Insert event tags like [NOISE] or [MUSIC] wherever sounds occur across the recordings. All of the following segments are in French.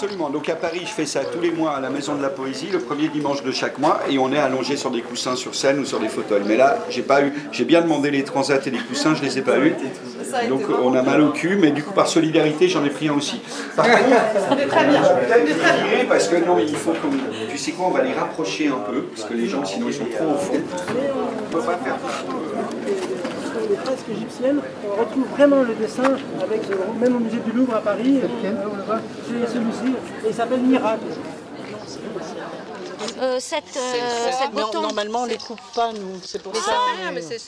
Absolument. Donc à Paris, je fais ça tous les mois à la Maison de la Poésie, le premier dimanche de chaque mois, et on est allongé sur des coussins sur scène ou sur des fauteuils. Mais là, j'ai pas eu, j'ai bien demandé les transats et les coussins, je les ai pas eu. Donc on a mal au cul, mais du coup par solidarité, j'en ai pris un aussi. Par contre, [LAUGHS] très bien. parce que non, il faut qu'on, tu sais quoi, on va les rapprocher un peu, parce que les gens sinon ils sont trop au fond. On peut pas faire fresques égyptiennes, on retrouve vraiment le dessin avec euh, même au musée du Louvre à Paris. euh, c'est celui-ci, et il s'appelle Miracle. Euh, cette, euh, cette Non, normalement, on les coupe pas, nous. C'est pour Mais ça. rien, mais- c'est-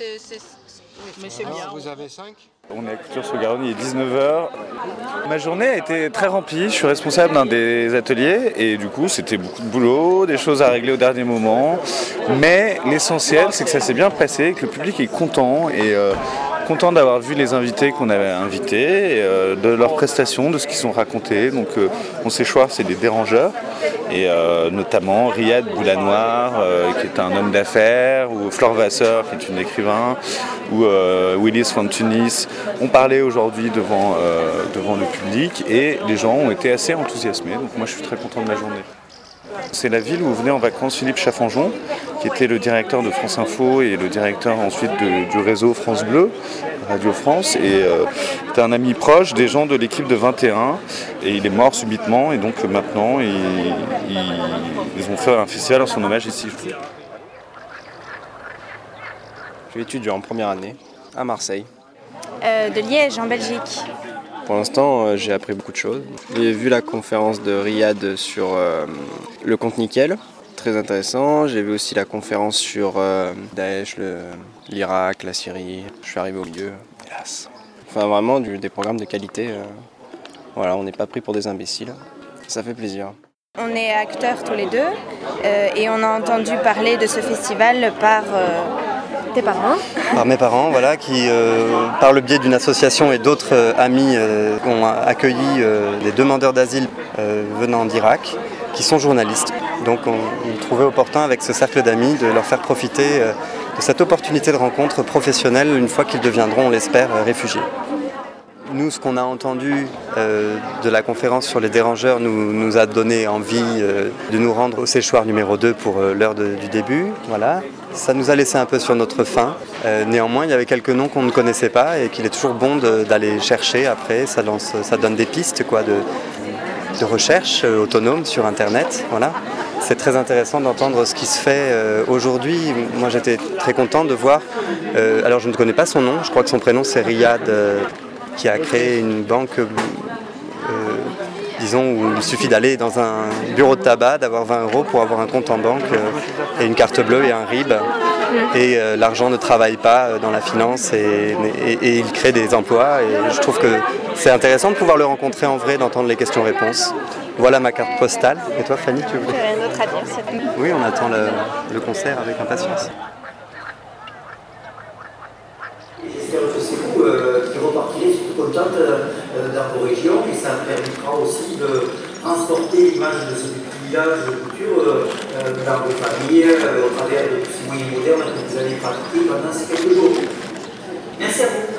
mais c'est bien. Vous avez 5 On est à Couture sur Garonne, il est 19h. Ma journée a été très remplie. Je suis responsable d'un des ateliers et du coup, c'était beaucoup de boulot, des choses à régler au dernier moment. Mais l'essentiel, c'est que ça s'est bien passé, que le public est content et euh, content d'avoir vu les invités qu'on avait invités, euh, de leurs prestations, de ce qu'ils ont raconté. Donc, euh, on sait choix, c'est des dérangeurs et euh, notamment Riyad Boulanoir, qui est un homme d'affaires, ou Flore Vasseur, qui est une écrivain, ou Willis from Tunis. On parlait aujourd'hui devant, devant le public et les gens ont été assez enthousiasmés. Donc moi, je suis très content de la journée. C'est la ville où venait en vacances Philippe Chaffanjon, qui était le directeur de France Info et le directeur ensuite de- du réseau France Bleu, Radio France, et euh, c'était un ami proche des gens de l'équipe de 21, et il est mort subitement, et donc euh, maintenant ils ont fait un festival en son hommage ici. Je suis étudiant en première année à Marseille. Euh, de Liège, en Belgique. Pour l'instant, euh, j'ai appris beaucoup de choses. J'ai vu la conférence de Riyad sur euh, le compte nickel, très intéressant. J'ai vu aussi la conférence sur euh, Daesh, l'Irak, la Syrie. Je suis arrivé au milieu, hélas. Enfin, vraiment des programmes de qualité. voilà, on n'est pas pris pour des imbéciles. Ça fait plaisir. On est acteurs tous les deux et on a entendu parler de ce festival par par mes parents, voilà, qui, euh, par le biais d'une association et d'autres euh, amis, euh, ont accueilli des demandeurs d'asile venant d'Irak, qui sont journalistes. Donc on, trouvait opportun avec ce cercle d'amis de leur faire profiter de cette opportunité de rencontre professionnelle une fois qu'ils deviendront, on l'espère, réfugiés. Nous, ce qu'on a entendu de la conférence sur les dérangeurs nous, nous a donné envie de nous rendre au séchoir numéro 2 pour l'heure du début. Voilà. Ça nous a laissé un peu sur notre faim. Euh, néanmoins, il y avait quelques noms qu'on ne connaissait pas et qu'il est toujours bon d'aller chercher après. Ça, donne des pistes quoi, de, recherche euh, autonome sur Internet. Voilà. C'est très intéressant d'entendre ce qui se fait euh, aujourd'hui. Moi, j'étais très content de voir. alors, je ne connais pas son nom. Je crois que son prénom c'est Riyad, qui a créé une banque. Disons où il suffit d'aller dans un bureau de tabac, d'avoir 20 euros pour avoir un compte en banque euh, et une carte bleue et un RIB. Et euh, l'argent ne travaille pas euh, dans la finance et, et- et il crée des emplois. Et je trouve que c'est intéressant de pouvoir le rencontrer en vrai, d'entendre les questions-réponses. Voilà ma carte postale. Et toi, Fanny, tu veux J'ai rien d'autre à dire, c'est tout. Oui, on attend le, le concert avec impatience. Que c'est vous euh, euh, dans vos régions et ça permettra aussi de transporter l'image de ce village de culture euh, dans vos familles au travers de tous ces moyens modernes que vous allez pratiquer pendant ces quelques jours. Merci à vous.